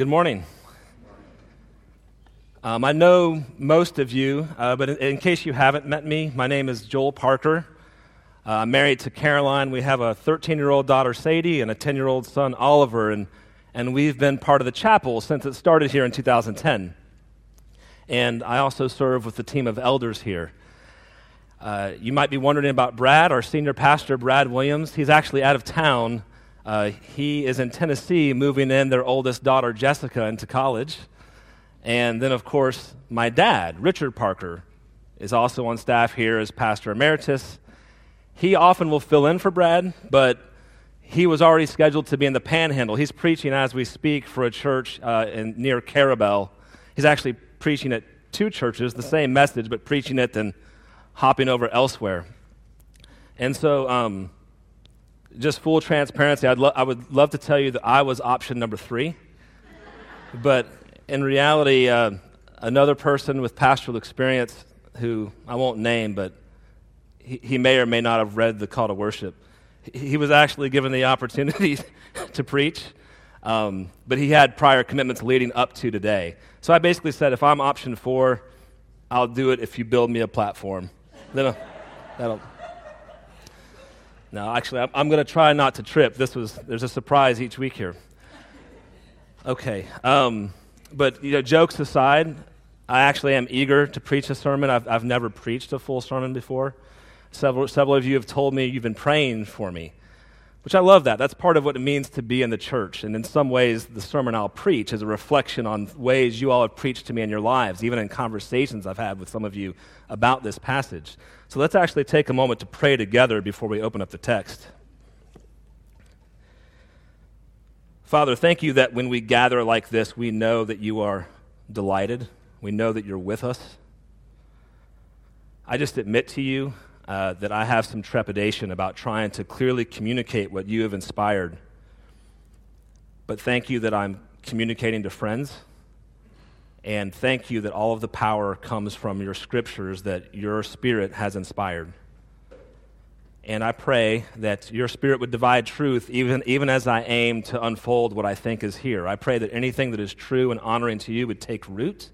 Good morning. Um, I know most of you, uh, but in, in, case you haven't met me, my name is Joel Parker. Uh, I'm married to Caroline. We have a 13 year old daughter, Sadie, and a 10 year old son, Oliver, and, and we've been part of the chapel since it started here in 2010. And I also serve with the team of elders here. Uh, you might be wondering about Brad, our senior pastor, Brad Williams. He's actually out of town. Uh, he is in Tennessee moving in their oldest daughter, Jessica, into college. And then, of course, my dad, Richard Parker, is also on staff here as pastor emeritus. He often will fill in for Brad, but he was already scheduled to be in the panhandle. He's preaching as we speak for a church uh, in, near Carrabelle. He's actually preaching at two churches, the same message, but preaching it and hopping over elsewhere. And so, um, just full transparency, I'd lo- I would love to tell you that I was option number three. but in reality, uh, another person with pastoral experience who I won't name, but he, he may or may not have read the call to worship. He, he was actually given the opportunity to preach, um, but he had prior commitments leading up to today. So I basically said, if I'm option four, I'll do it if you build me a platform. Then that'll. No, actually, I'm, I'm going to try not to trip. This was there's a surprise each week here. Okay, um, but you know, jokes aside, I actually am eager to preach a sermon. I've, I've never preached a full sermon before. Several, several of you have told me you've been praying for me, which I love that. That's part of what it means to be in the church. And in some ways, the sermon I'll preach is a reflection on ways you all have preached to me in your lives, even in conversations I've had with some of you about this passage. So let's actually take a moment to pray together before we open up the text. Father, thank you that when we gather like this, we know that you are delighted. We know that you're with us. I just admit to you uh, that I have some trepidation about trying to clearly communicate what you have inspired. But thank you that I'm communicating to friends and thank you that all of the power comes from your scriptures that your spirit has inspired. And I pray that your spirit would divide truth even, even as I aim to unfold what I think is here. I pray that anything that is true and honoring to you would take root.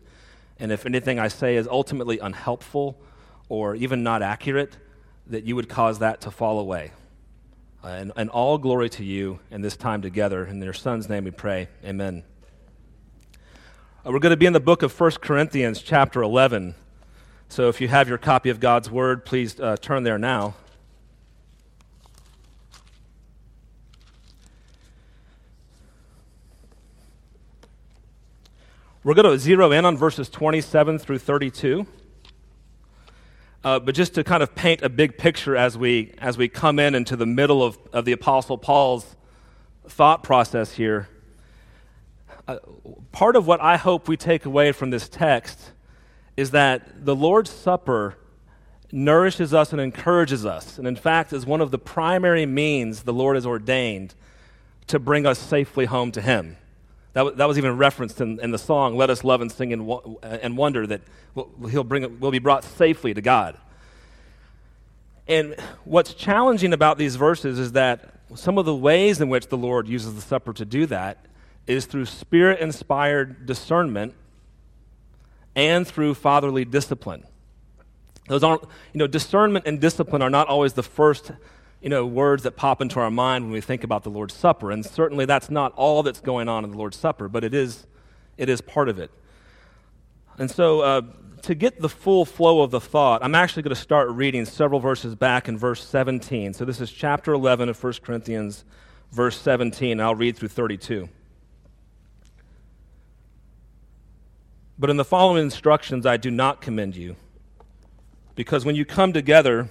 And if anything I say is ultimately unhelpful or even not accurate, that you would cause that to fall away. Uh, and, and all glory to you in this time together. In your Son's name we pray. Amen. Uh, we're going to be in the book of 1 Corinthians, chapter 11. So if you have your copy of God's Word, please uh, turn there now. We're going to zero in on verses 27 through 32. Uh, but just to kind of paint a big picture as we, as we come in into the middle of, of the Apostle Paul's thought process here, uh, part of what I hope we take away from this text is that the Lord's Supper nourishes us and encourages us, and in fact is one of the primary means the Lord has ordained to bring us safely home to Him. That, w- that was even referenced in, in, the song, Let Us Love and Sing and, wo- and Wonder, that we'll, he'll bring, we'll be brought safely to God. And what's challenging about these verses is that some of the ways in which the Lord uses the supper to do that is through spirit inspired discernment and through fatherly discipline. Those aren't, you know, discernment and discipline are not always the first, you know, words that pop into our mind when we think about the Lord's Supper. And certainly that's not all that's going on in the Lord's Supper, but it is, it is part of it. And so, uh, to get the full flow of the thought, I'm actually going to start reading several verses back in verse 17. So, this is chapter 11 of 1 Corinthians, verse 17. I'll read through 32. But in the following instructions, I do not commend you. Because when you come together,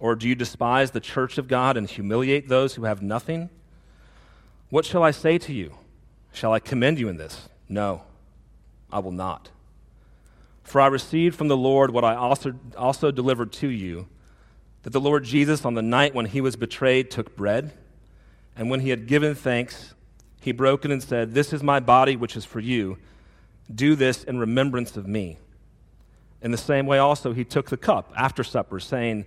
Or do you despise the church of God and humiliate those who have nothing? What shall I say to you? Shall I commend you in this? No. I will not. For I received from the Lord what I also, also delivered to you that the Lord Jesus, on the night when he was betrayed, took bread, and when he had given thanks, he broke it and said, This is my body, which is for you. Do this in remembrance of me. In the same way, also, he took the cup after supper, saying,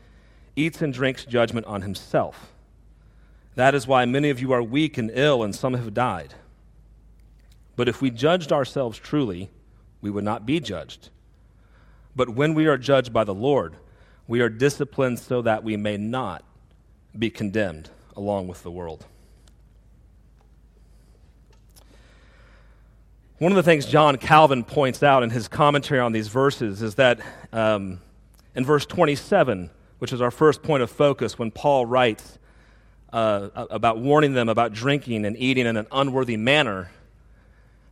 eats and drinks judgment on himself. That is why many of you are weak and ill, and some have died. But if we judged ourselves truly, we would not be judged. But when we are judged by the Lord, we are disciplined so that we may not be condemned along with the world. One of the things John Calvin points out in his commentary on these verses is that um, in verse 27, which is our first point of focus when Paul writes uh, about warning them about drinking and eating in an unworthy manner,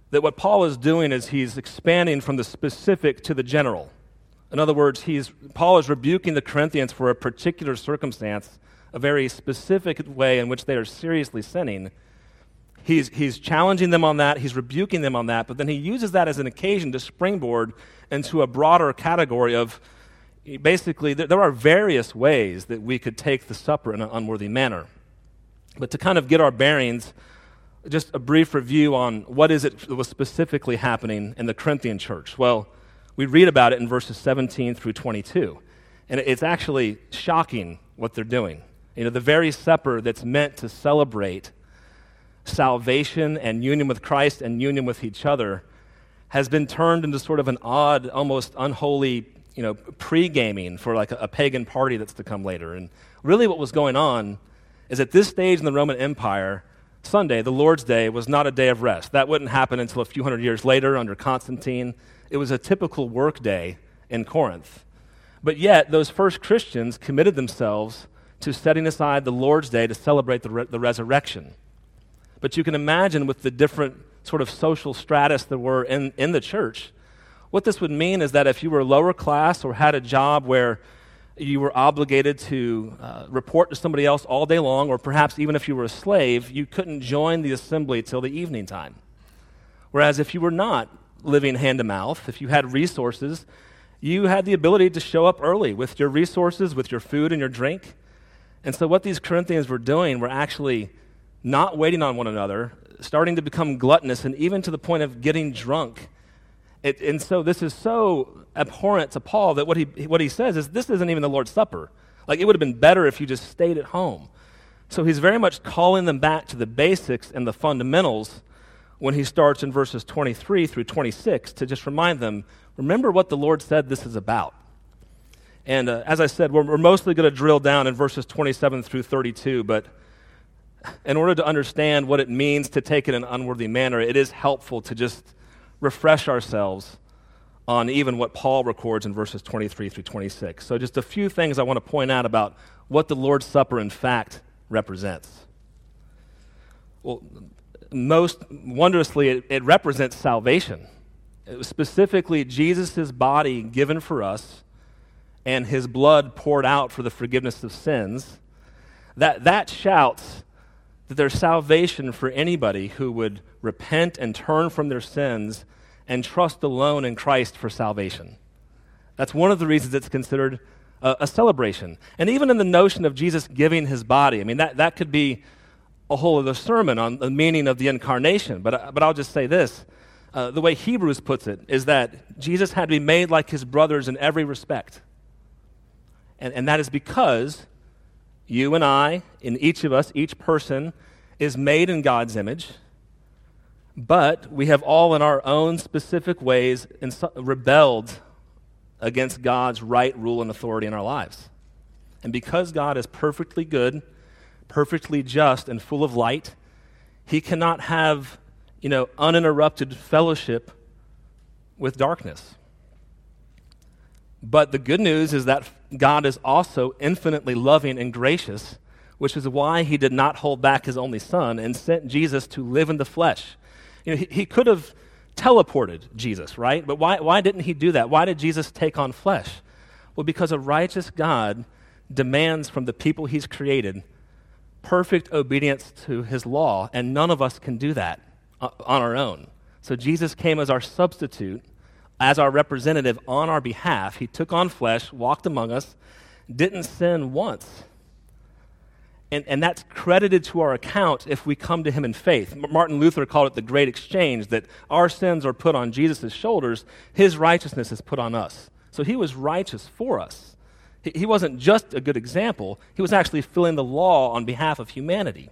that what Paul is doing is he's expanding from the specific to the general. In other words, he's, Paul is rebuking the Corinthians for a particular circumstance, a very specific way in which they are seriously sinning He's, he's challenging them on that, he's rebuking them on that, but then he uses that as an occasion to springboard into a broader category of basically, there, are various ways that we could take the supper in an unworthy manner. But to kind of get our bearings, just a brief review on what is it that was specifically happening in the Corinthian church. Well, we read about it in verses 17 through 22. And it's actually shocking what they're doing. You know, the very supper that's meant to celebrate salvation and union with Christ and union with each other has been turned into sort of an odd, almost unholy, you know, pre-gaming for like a, a pagan party that's to come later. And really what was going on is at this stage in the Roman Empire, Sunday, the Lord's Day, was not a day of rest. That wouldn't happen until a few hundred years later under Constantine. It was a typical work day in Corinth. But yet, those first Christians committed themselves to setting aside the Lord's Day to celebrate the, re- the resurrection. But you can imagine with the different sort of social stratus that were in, in the church, what this would mean is that if you were lower class or had a job where you were obligated to uh, report to somebody else all day long, or perhaps even if you were a slave, you couldn't join the assembly till the evening time. Whereas if you were not living hand to mouth, if you had resources, you had the ability to show up early with your resources, with your food and your drink. And so, what these Corinthians were doing were actually not waiting on one another, starting to become gluttonous, and even to the point of getting drunk. It, and so this is so abhorrent to Paul that what he, what he says is this isn't even the Lord's Supper. Like it would have been better if you just stayed at home. So he's very much calling them back to the basics and the fundamentals when he starts in verses 23 through 26 to just remind them remember what the Lord said this is about. And uh, as I said, we're, we're mostly going to drill down in verses 27 through 32, but in order to understand what it means to take it in an unworthy manner, it is helpful to just refresh ourselves on even what Paul records in verses 23 through 26. So, just a few things I want to point out about what the Lord's Supper, in fact, represents. Well, most wondrously, it, it represents salvation. It specifically, Jesus' body given for us and his blood poured out for the forgiveness of sins. That, that shouts that there's salvation for anybody who would repent and turn from their sins and trust alone in Christ for salvation. That's one of the reasons it's considered a, a, celebration. And even in the notion of Jesus giving his body, I mean, that, that could be a whole other sermon on the meaning of the incarnation. But, but I'll just say this uh, the way Hebrews puts it is that Jesus had to be made like his brothers in every respect. And, and that is because you and I, in each of us, each person, is made in God's image, but we have all in our own specific ways rebelled against God's right, rule, and authority in our lives. And because God is perfectly good, perfectly just, and full of light, he cannot have, you know, uninterrupted fellowship with darkness. But the good news is that God is also infinitely loving and gracious, which is why he did not hold back his only son and sent Jesus to live in the flesh. You know, he, he could have teleported Jesus, right? But why, why didn't he do that? Why did Jesus take on flesh? Well, because a righteous God demands from the people he's created perfect obedience to his law, and none of us can do that on our own. So Jesus came as our substitute as our representative on our behalf. He took on flesh, walked among us, didn't sin once. And, and that's credited to our account if we come to him in faith. Martin Luther called it the great exchange that our sins are put on Jesus' shoulders, his righteousness is put on us. So he was righteous for us. He, he wasn't just a good example, he was actually filling the law on behalf of humanity.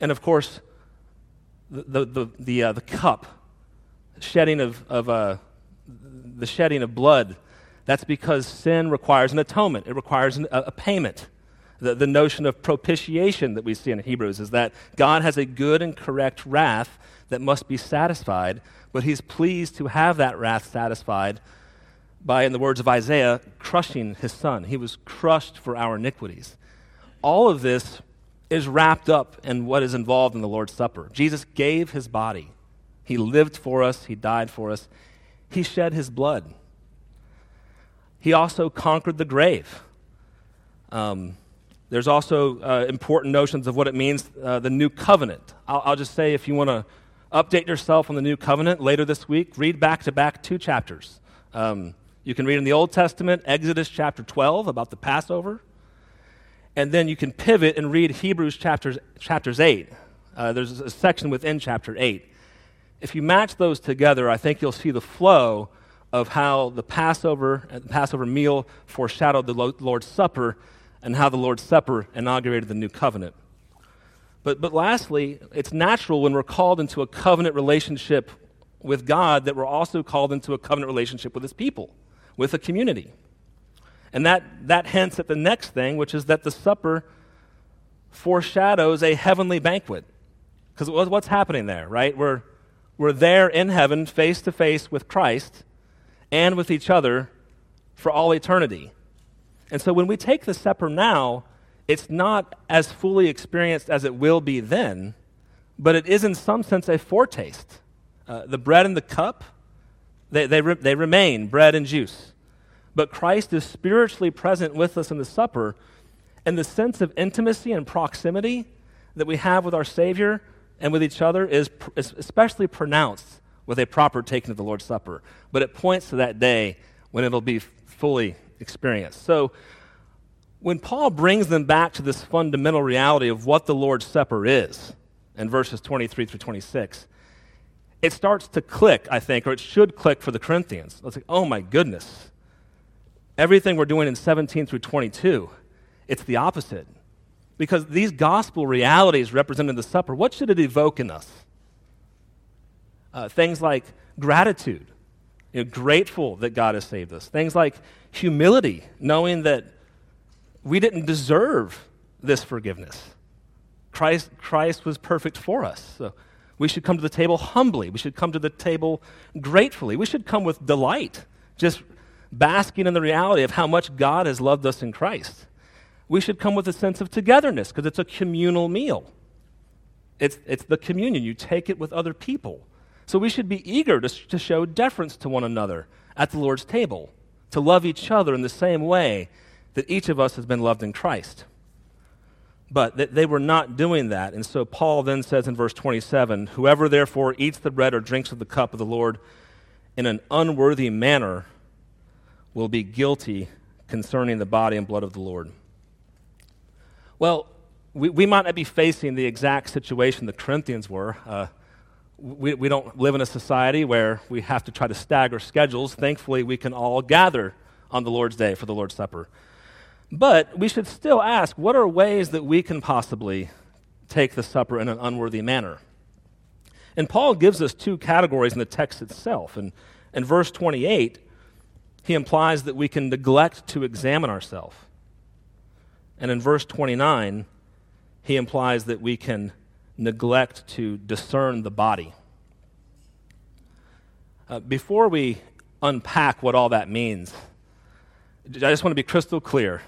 And of course, the, the, the, the, uh, the cup, shedding of, of uh, the shedding of blood, that's because sin requires an atonement, it requires an, a, a payment. The, the notion of propitiation that we see in Hebrews is that God has a good and correct wrath that must be satisfied, but he's pleased to have that wrath satisfied by, in the words of Isaiah, crushing his son. He was crushed for our iniquities. All of this is wrapped up in what is involved in the Lord's Supper. Jesus gave his body, he lived for us, he died for us, he shed his blood. He also conquered the grave. Um, there's also uh, important notions of what it means, uh, the new covenant. I'll, I'll just say if you want to update yourself on the new covenant later this week, read back to back two chapters. Um, you can read in the Old Testament, Exodus chapter 12 about the Passover. And then you can pivot and read Hebrews chapters, chapters 8. Uh, there's a section within chapter 8 if you match those together, I think you'll see the flow of how the Passover, uh, the Passover meal foreshadowed the Lord's Supper and how the Lord's Supper inaugurated the new covenant. But, but lastly, it's natural when we're called into a covenant relationship with God that we're also called into a covenant relationship with His people, with a community. And that, that hints at the next thing, which is that the supper foreshadows a heavenly banquet. Because what's happening there, right? We're, we're there in heaven, face to face with Christ and with each other for all eternity. And so when we take the supper now, it's not as fully experienced as it will be then, but it is in some sense a foretaste. Uh, the bread and the cup, they, they, re- they remain bread and juice. But Christ is spiritually present with us in the supper, and the sense of intimacy and proximity that we have with our Savior and with each other is, is especially pronounced with a proper taking of the Lord's Supper. But it points to that day when it'll be fully experienced. So when Paul brings them back to this fundamental reality of what the Lord's Supper is in verses 23 through 26, it starts to click, I think, or it should click for the Corinthians. It's like, oh my goodness. Everything we're doing in 17 through 22, it's the opposite. Because these gospel realities represented the supper, what should it evoke in us? Uh, things like gratitude, you know, grateful that God has saved us. Things like humility, knowing that we didn't deserve this forgiveness. Christ, Christ was perfect for us. So we should come to the table humbly. We should come to the table gratefully. We should come with delight, just basking in the reality of how much God has loved us in Christ we should come with a sense of togetherness because it's a communal meal. It's, it's the communion. You take it with other people. So we should be eager to, to show deference to one another at the Lord's table, to love each other in the same way that each of us has been loved in Christ. But th- they were not doing that. And so Paul then says in verse 27 Whoever therefore eats the bread or drinks of the cup of the Lord in an unworthy manner will be guilty concerning the body and blood of the Lord. Well, we, we might not be facing the exact situation the Corinthians were. Uh, we, we don't live in a society where we have to try to stagger schedules. Thankfully, we can all gather on the Lord's Day for the Lord's Supper. But we should still ask what are ways that we can possibly take the supper in an unworthy manner? And Paul gives us two categories in the text itself. And in verse 28, he implies that we can neglect to examine ourselves. And in verse 29, he implies that we can neglect to discern the body. Uh, before we unpack what all that means, I just want to be crystal clear.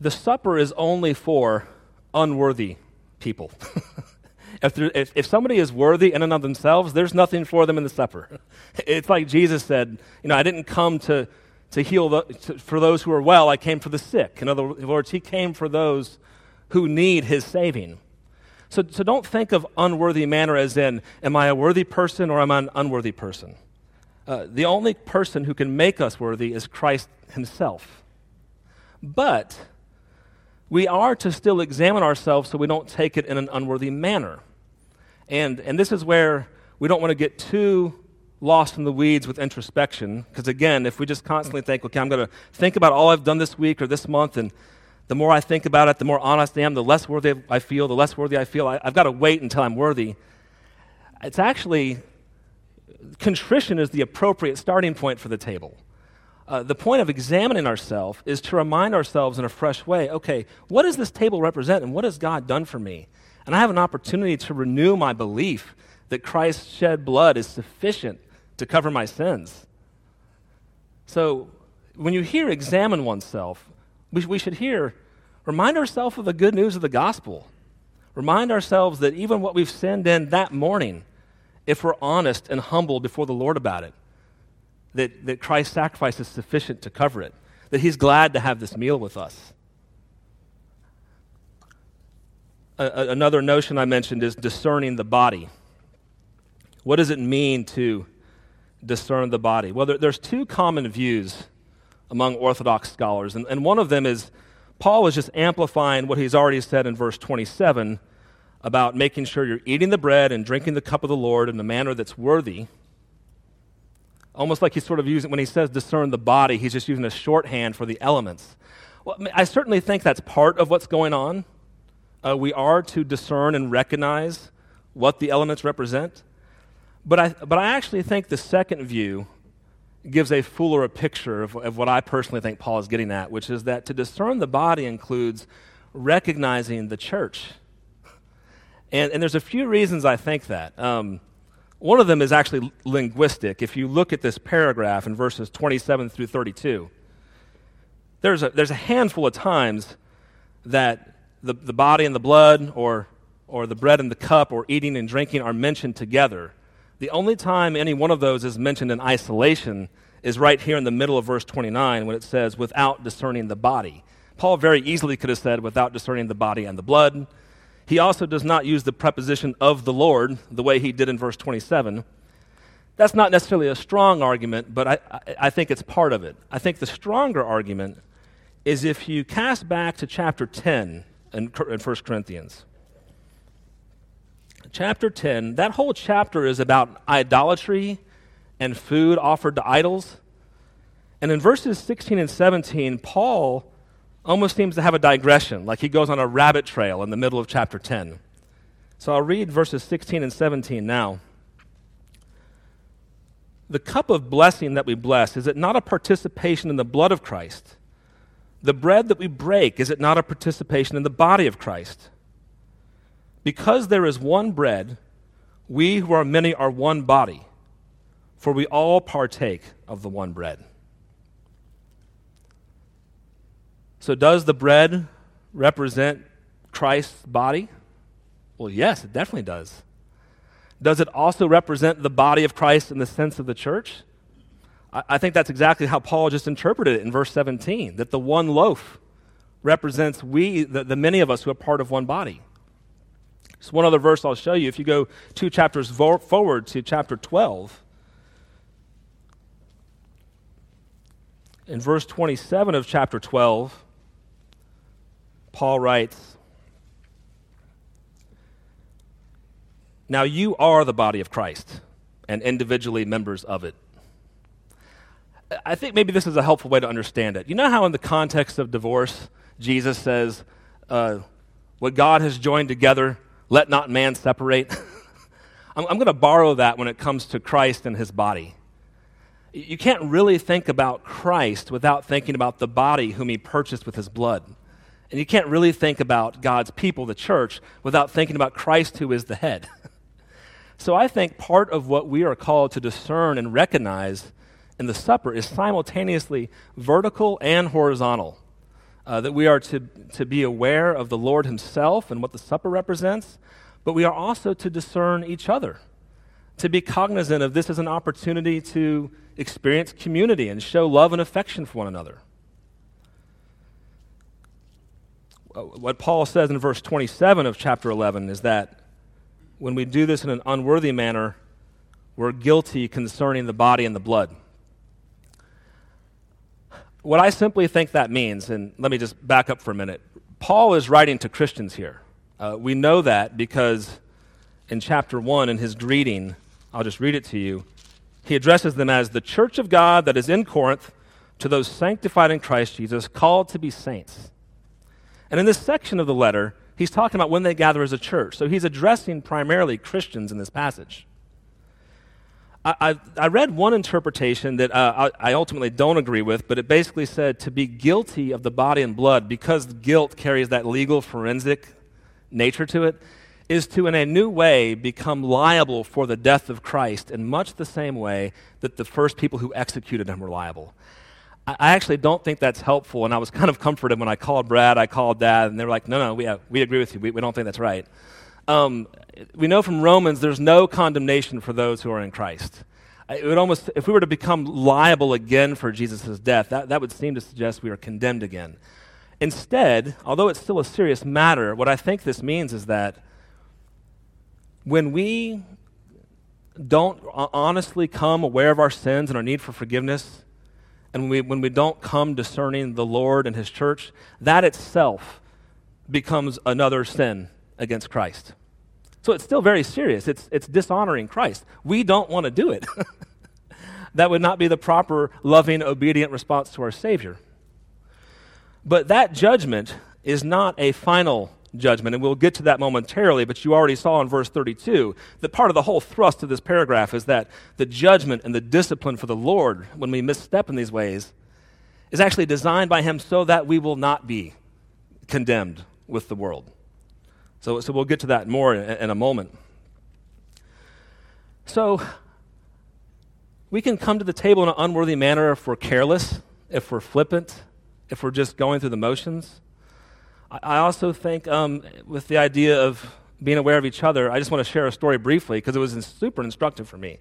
The supper is only for unworthy people. if, there, if, if, somebody is worthy in and of themselves, there's nothing for them in the supper. It's like Jesus said, you know, I didn't come to, to heal the, to, for those who are well, I came for the sick. In other words, he came for those who need his saving. So, so don't think of unworthy manner as in, am I a worthy person or am I an unworthy person? Uh, the only person who can make us worthy is Christ himself. But we are to still examine ourselves so we don't take it in an unworthy manner. And, and this is where we don't want to get too lost in the weeds with introspection, because again, if we just constantly think, okay, I'm going to think about all I've done this week or this month, and the more I think about it, the more honest I am, the less worthy I feel, the less worthy I feel. I, I've got to wait until I'm worthy. It's actually contrition is the appropriate starting point for the table. Uh, the point of examining ourselves is to remind ourselves in a fresh way okay, what does this table represent and what has God done for me? And I have an opportunity to renew my belief that Christ's shed blood is sufficient to cover my sins. So when you hear examine oneself, we, we should hear remind ourselves of the good news of the gospel. Remind ourselves that even what we've sinned in that morning, if we're honest and humble before the Lord about it, that, that Christ's sacrifice is sufficient to cover it, that He's glad to have this meal with us. A, another notion I mentioned is discerning the body. What does it mean to discern the body? Well, there, there's two common views among Orthodox scholars, and, and one of them is Paul is just amplifying what he's already said in verse 27 about making sure you're eating the bread and drinking the cup of the Lord in a manner that's worthy. Almost like he's sort of using, when he says discern the body, he's just using a shorthand for the elements. Well, I certainly think that's part of what's going on. Uh, we are to discern and recognize what the elements represent. But I, but I actually think the second view gives a fuller picture of, of what I personally think Paul is getting at, which is that to discern the body includes recognizing the church and, and there's a few reasons I think that. Um, one of them is actually linguistic. If you look at this paragraph in verses 27 through 32, there's a, there's a handful of times that the, the body and the blood, or, or the bread and the cup, or eating and drinking are mentioned together. The only time any one of those is mentioned in isolation is right here in the middle of verse 29 when it says, without discerning the body. Paul very easily could have said, without discerning the body and the blood he also does not use the preposition of the Lord the way he did in verse 27. That's not necessarily a strong argument, but I, I, I, think it's part of it. I think the stronger argument is if you cast back to chapter 10 in, in 1 Corinthians. Chapter 10, that whole chapter is about idolatry and food offered to idols. And in verses 16 and 17, Paul almost seems to have a digression, like he goes on a rabbit trail in the middle of chapter 10. So I'll read verses 16 and 17 now. The cup of blessing that we bless, is it not a participation in the blood of Christ? The bread that we break, is it not a participation in the body of Christ? Because there is one bread, we who are many are one body, for we all partake of the one bread. So, does the bread represent Christ's body? Well, yes, it definitely does. Does it also represent the body of Christ in the sense of the church? I, think that's exactly how Paul just interpreted it in verse 17 that the one loaf represents we, the, the many of us who are part of one body. Just one other verse I'll show you. If you go two chapters forward to chapter 12, in verse 27 of chapter 12, Paul writes, Now you are the body of Christ and individually members of it. I think maybe this is a helpful way to understand it. You know how, in the context of divorce, Jesus says, uh, What God has joined together, let not man separate? I'm, I'm going to borrow that when it comes to Christ and his body. You can't really think about Christ without thinking about the body whom he purchased with his blood. And you can't really think about God's people, the church, without thinking about Christ, who is the head. So I think part of what we are called to discern and recognize in the supper is simultaneously vertical and horizontal. Uh, that we are to, to be aware of the Lord Himself and what the supper represents, but we are also to discern each other, to be cognizant of this as an opportunity to experience community and show love and affection for one another. Uh, what Paul says in verse 27 of chapter 11 is that when we do this in an unworthy manner, we're guilty concerning the body and the blood. What I simply think that means, and let me just back up for a minute. Paul is writing to Christians here. Uh, we know that because in chapter 1, in his greeting, I'll just read it to you. He addresses them as the church of God that is in Corinth to those sanctified in Christ Jesus, called to be saints. And in this section of the letter, he's talking about when they gather as a church. So he's addressing primarily Christians in this passage. I, I, I read one interpretation that uh, I, I ultimately don't agree with, but it basically said to be guilty of the body and blood because guilt carries that legal forensic nature to it is to, in a new way, become liable for the death of Christ in much the same way that the first people who executed him were liable. I, actually don't think that's helpful, and I was kind of comforted when I called Brad, I called Dad, and they were like, no, no, we, have, we agree with you. We, we don't think that's right. Um, we know from Romans there's no condemnation for those who are in Christ. It would almost, if we were to become liable again for Jesus' death, that, that would seem to suggest we are condemned again. Instead, although it's still a serious matter, what I think this means is that when we don't honestly come aware of our sins and our need for forgiveness, and we, when we don't come discerning the Lord and His church, that itself becomes another sin against Christ. So it's still very serious. It's, it's dishonoring Christ. We don't want to do it. that would not be the proper, loving, obedient response to our Savior. But that judgment is not a final judgment, and we'll get to that momentarily, but you already saw in verse 32 that part of the whole thrust of this paragraph is that the judgment and the discipline for the Lord when we misstep in these ways is actually designed by Him so that we will not be condemned with the world. So, so we'll get to that more in, in a moment. So, we can come to the table in an unworthy manner if we're careless, if we're flippant, if we're just going through the motions. I also think, um, with the idea of being aware of each other, I just want to share a story briefly because it was super instructive for me.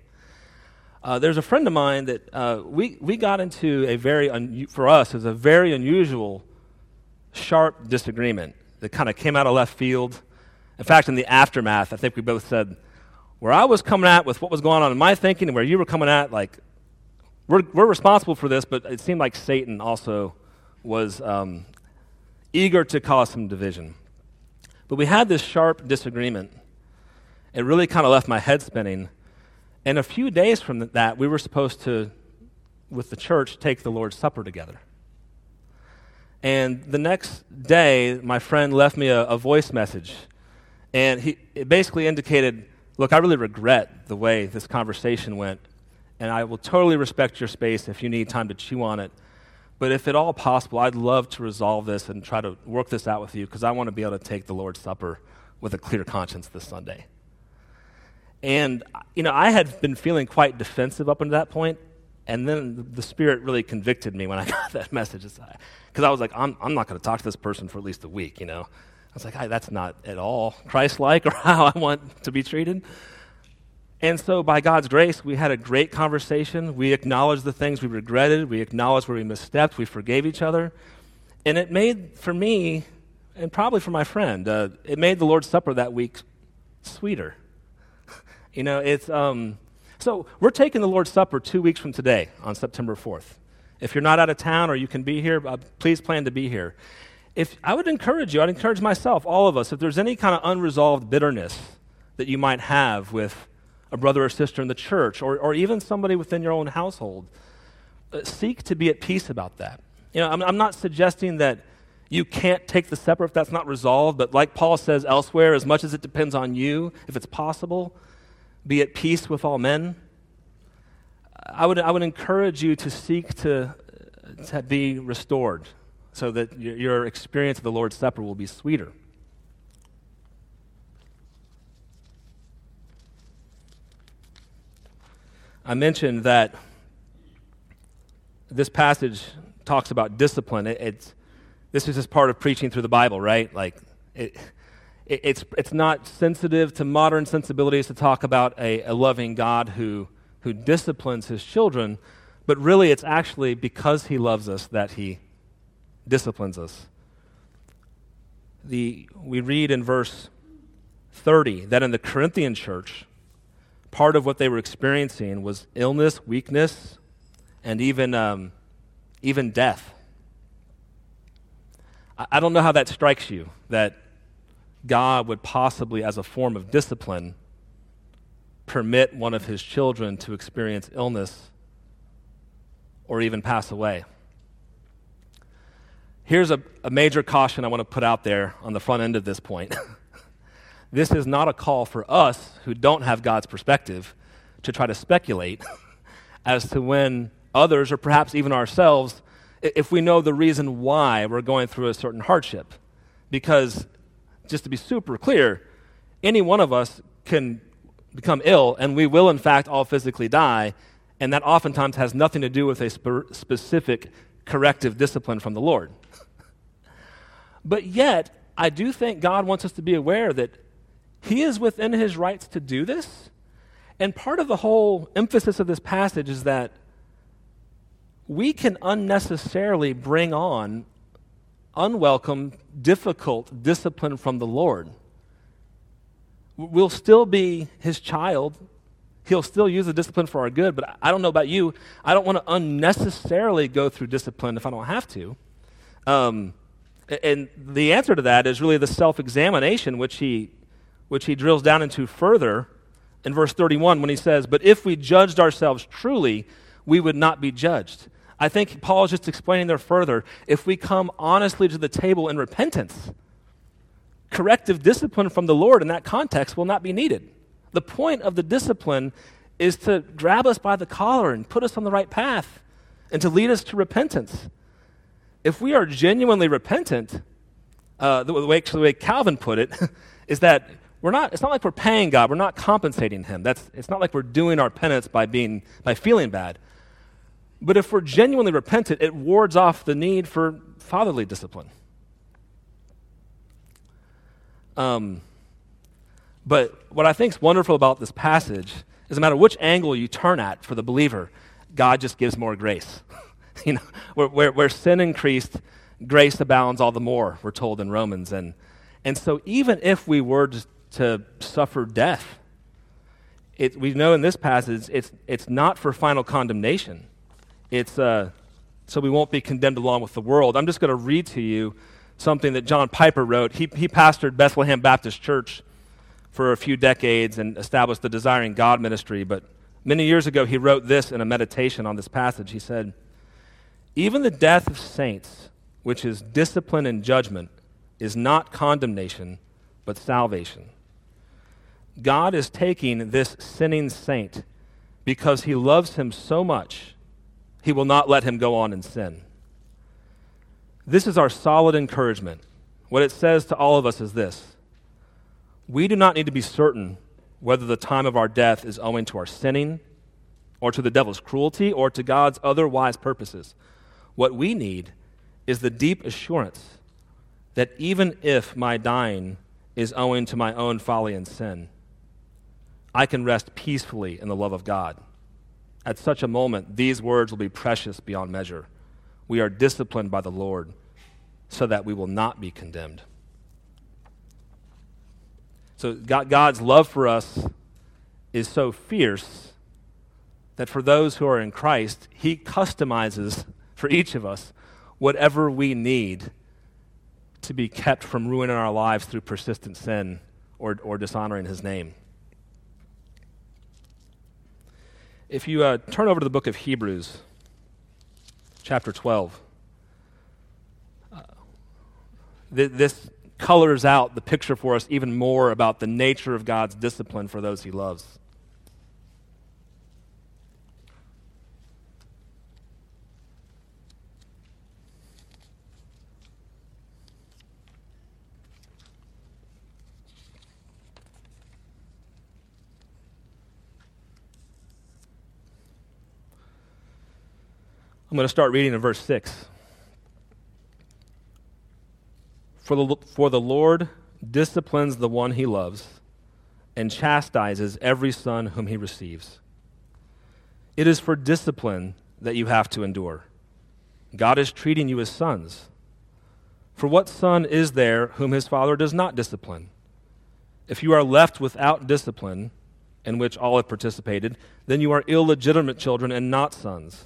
Uh, there's a friend of mine that uh, we, we got into a very, un- for us, is a very unusual, sharp disagreement that kind of came out of left field. In fact, in the aftermath, I think we both said, where I was coming at with what was going on in my thinking and where you were coming at, like, we're, we're responsible for this, but it seemed like Satan also was um, eager to cause some division. But we had this sharp disagreement. It really kind of left my head spinning. And a few days from that, we were supposed to, with the church, take the Lord's Supper together. And the next day, my friend left me a, a voice message. And he, it basically indicated look, I really regret the way this conversation went. And I will totally respect your space if you need time to chew on it. But if at all possible, I'd love to resolve this and try to work this out with you because I want to be able to take the Lord's Supper with a clear conscience this Sunday. And, you know, I had been feeling quite defensive up until that point, and then the Spirit really convicted me when I got that message. Because I was like, I'm, I'm not going to talk to this person for at least a week, you know. I was like, that's not at all Christ like or how I want to be treated. And so, by God's grace, we had a great conversation. We acknowledged the things we regretted. We acknowledged where we misstepped. We forgave each other. And it made, for me, and probably for my friend, uh, it made the Lord's Supper that week sweeter. you know, it's, um, so we're taking the Lord's Supper two weeks from today on September 4th. If you're not out of town or you can be here, uh, please plan to be here. If I would encourage you, I'd encourage myself, all of us, if there's any kind of unresolved bitterness that you might have with a brother or sister in the church, or, or even somebody within your own household. Uh, seek to be at peace about that. You know, I'm, I'm not suggesting that you can't take the supper if that's not resolved, but like Paul says elsewhere, as much as it depends on you, if it's possible, be at peace with all men. I would, I would encourage you to seek to, to be restored so that your, experience of the Lord's Supper will be sweeter. I mentioned that this passage talks about discipline. It, it's, this is just part of preaching through the Bible, right? Like, it, it, it's, it's not sensitive to modern sensibilities to talk about a, a loving God who, who disciplines his children, but really it's actually because he loves us that he disciplines us. The, we read in verse 30 that in the Corinthian church, part of what they were experiencing was illness, weakness, and even, um, even death. I, I don't know how that strikes you, that God would possibly, as a form of discipline, permit one of his children to experience illness or even pass away. Here's a, a major caution I want to put out there on the front end of this point. this is not a call for us who don't have God's perspective to try to speculate as to when others, or perhaps even ourselves, if we know the reason why we're going through a certain hardship. Because, just to be super clear, any one of us can become ill, and we will, in fact, all physically die, and that oftentimes has nothing to do with a spe- specific corrective discipline from the Lord. but yet, I do think God wants us to be aware that He is within His rights to do this. And part of the whole emphasis of this passage is that we can unnecessarily bring on unwelcome, difficult discipline from the Lord. We'll still be his child. He'll still use the discipline for our good, but I don't know about you. I don't want to unnecessarily go through discipline if I don't have to. Um, and the answer to that is really the self examination, which he, which he drills down into further in verse 31 when he says, But if we judged ourselves truly, we would not be judged. I think Paul is just explaining there further. If we come honestly to the table in repentance, corrective discipline from the Lord in that context will not be needed. The point of the discipline is to grab us by the collar and put us on the right path and to lead us to repentance. If we are genuinely repentant, uh, the, way, the way Calvin put it is that we're not, it's not like we're paying God, we're not compensating Him. That's, it's not like we're doing our penance by, being, by feeling bad. But if we're genuinely repentant, it wards off the need for fatherly discipline. Um, but what I think is wonderful about this passage is no matter which angle you turn at for the believer, God just gives more grace. you know, where, where, where, sin increased, grace abounds all the more, we're told in Romans. And, and so even if we were to, suffer death, it, we know in this passage it's, it's not for final condemnation. It's uh, so we won't be condemned along with the world. I'm just going to read to you something that John Piper wrote. He, he pastored Bethlehem Baptist Church for a few decades and established the Desiring God ministry. But many years ago, he wrote this in a meditation on this passage. He said, Even the death of saints, which is discipline and judgment, is not condemnation, but salvation. God is taking this sinning saint because he loves him so much he will not let him go on in sin. This is our solid encouragement. What it says to all of us is this We do not need to be certain whether the time of our death is owing to our sinning, or to the devil's cruelty, or to God's other wise purposes. What we need is the deep assurance that even if my dying is owing to my own folly and sin, I can rest peacefully in the love of God. At such a moment, these words will be precious beyond measure. We are disciplined by the Lord so that we will not be condemned. So, God's love for us is so fierce that for those who are in Christ, He customizes for each of us whatever we need to be kept from ruining our lives through persistent sin or, or dishonoring His name. If you uh, turn over to the book of Hebrews, chapter 12, uh, th- this colors out the picture for us even more about the nature of God's discipline for those he loves. I'm going to start reading in verse 6. For the, for the Lord disciplines the one he loves and chastises every son whom he receives. It is for discipline that you have to endure. God is treating you as sons. For what son is there whom his father does not discipline? If you are left without discipline, in which all have participated, then you are illegitimate children and not sons.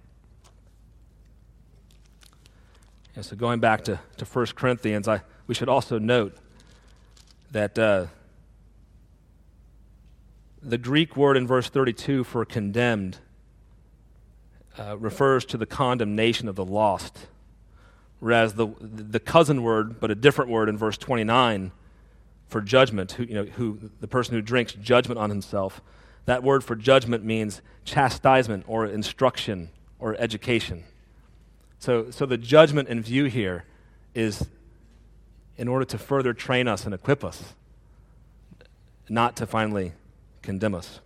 And so, going back to, to 1 Corinthians, I, we should also note that uh, the Greek word in verse 32 for condemned uh, refers to the condemnation of the lost, whereas the, the cousin word, but a different word in verse 29 for judgment, who, you know, who, the person who drinks judgment on himself, that word for judgment means chastisement or instruction or education. So, so the judgment in view here is in order to further train us and equip us, not to finally condemn us.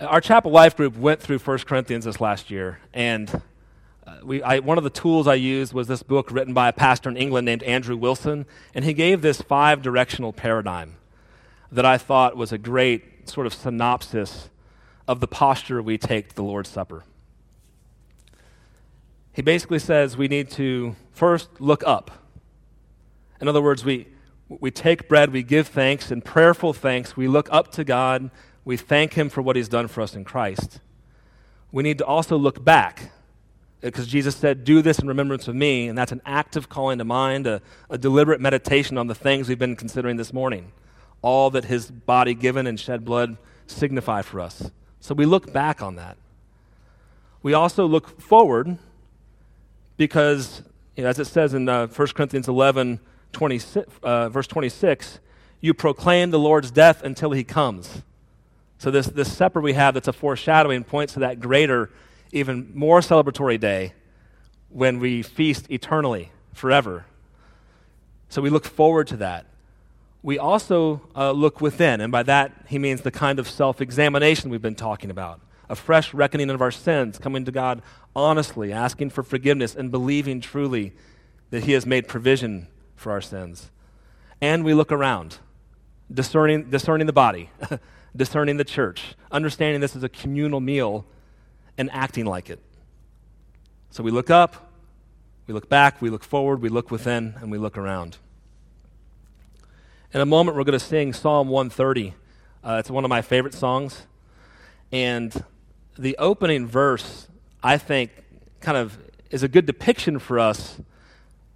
Our chapel life group went through 1 Corinthians this last year, and uh, we, I, one of the tools I used was this book written by a pastor in England named Andrew Wilson, and he gave this five directional paradigm that I thought was a great sort of synopsis of the posture we take to the Lord's Supper. He basically says we need to first look up. In other words, we, we take bread, we give thanks, and prayerful thanks, we look up to God, we thank Him for what He's done for us in Christ. We need to also look back because Jesus said, Do this in remembrance of me, and that's an active calling to mind, a, a, deliberate meditation on the things we've been considering this morning, all that his body given and shed blood signify for us. So we look back on that. We also look forward because, you know, as it says in uh, 1 Corinthians 11, 26, uh, verse 26, you proclaim the Lord's death until he comes. So this, this supper we have that's a foreshadowing points to that greater even more celebratory day when we feast eternally, forever. So we look forward to that. We also uh, look within, and by that he means the kind of self examination we've been talking about a fresh reckoning of our sins, coming to God honestly, asking for forgiveness, and believing truly that He has made provision for our sins. And we look around, discerning, discerning the body, discerning the church, understanding this is a communal meal and acting like it. So we look up, we look back, we look forward, we look within, and we look around. In a moment, we're going to sing Psalm 130. Uh, it's one of my favorite songs. And the opening verse, I think, kind of is a good depiction for us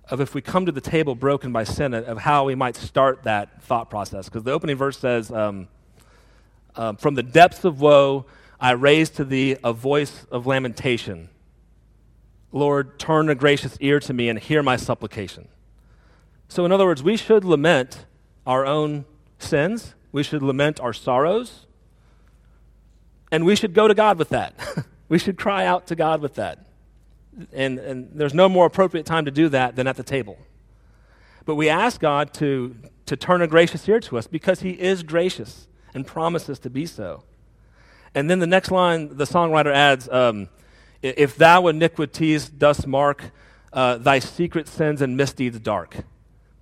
of if we come to the table broken by sin, of how we might start that thought process. Because the opening verse says, um, uh, From the depths of woe, I raise to thee a voice of lamentation. Lord, turn a gracious ear to me and hear my supplication. So, in other words, we should lament our own sins, we should lament our sorrows, and we should go to God with that. we should cry out to God with that. And, and there's no more appropriate time to do that than at the table. But we ask God to, to turn a gracious ear to us because He is gracious and promises to be so. And then the next line, the songwriter adds, um, If thou iniquities dost mark, uh, thy secret sins and misdeeds dark.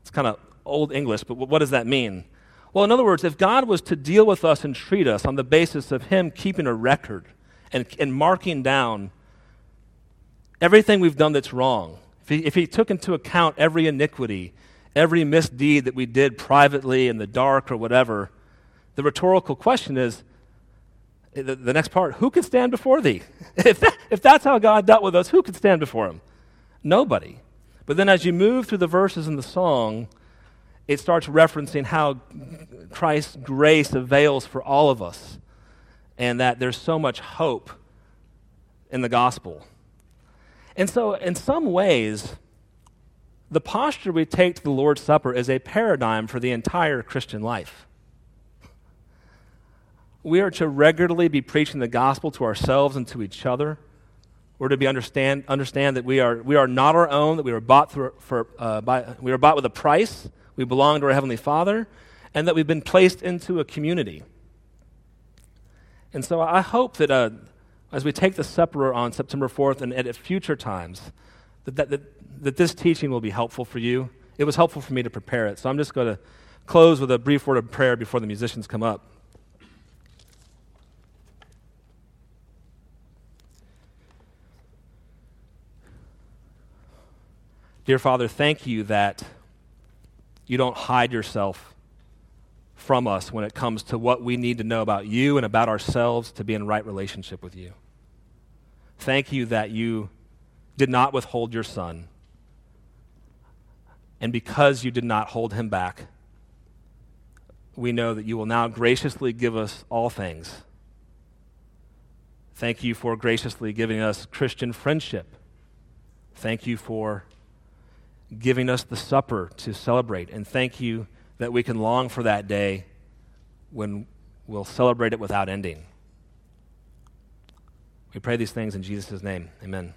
It's kind of old English, but what does that mean? Well, in other words, if God was to deal with us and treat us on the basis of Him keeping a record and, and marking down everything we've done that's wrong, if he, if he took into account every iniquity, every misdeed that we did privately in the dark or whatever, the rhetorical question is the, the next part who can stand before thee? if, that, if that's how God dealt with us, who can stand before him? Nobody. But then as you move through the verses in the song, it starts referencing how Christ's grace avails for all of us and that there's so much hope in the gospel. And so, in some ways, the posture we take to the Lord's Supper is a paradigm for the entire Christian life. We are to regularly be preaching the gospel to ourselves and to each other. We're to be understand, understand that we are, we are not our own, that we are bought, through, for, uh, by, we were bought with a price, we belong to our Heavenly Father, and that we've been placed into a community. And so I hope that uh, as we take the supper on September 4th and at future times, that, that, that, that this teaching will be helpful for you. It was helpful for me to prepare it. So I'm just going to close with a brief word of prayer before the musicians come up. Dear Father, thank you that you don't hide yourself from us when it comes to what we need to know about you and about ourselves to be in right relationship with you. Thank you that you did not withhold your son. And because you did not hold him back, we know that you will now graciously give us all things. Thank you for graciously giving us Christian friendship. Thank you for giving us the supper to celebrate. And thank you that we can long for that day when we'll celebrate it without ending. We pray these things in Jesus' name. Amen.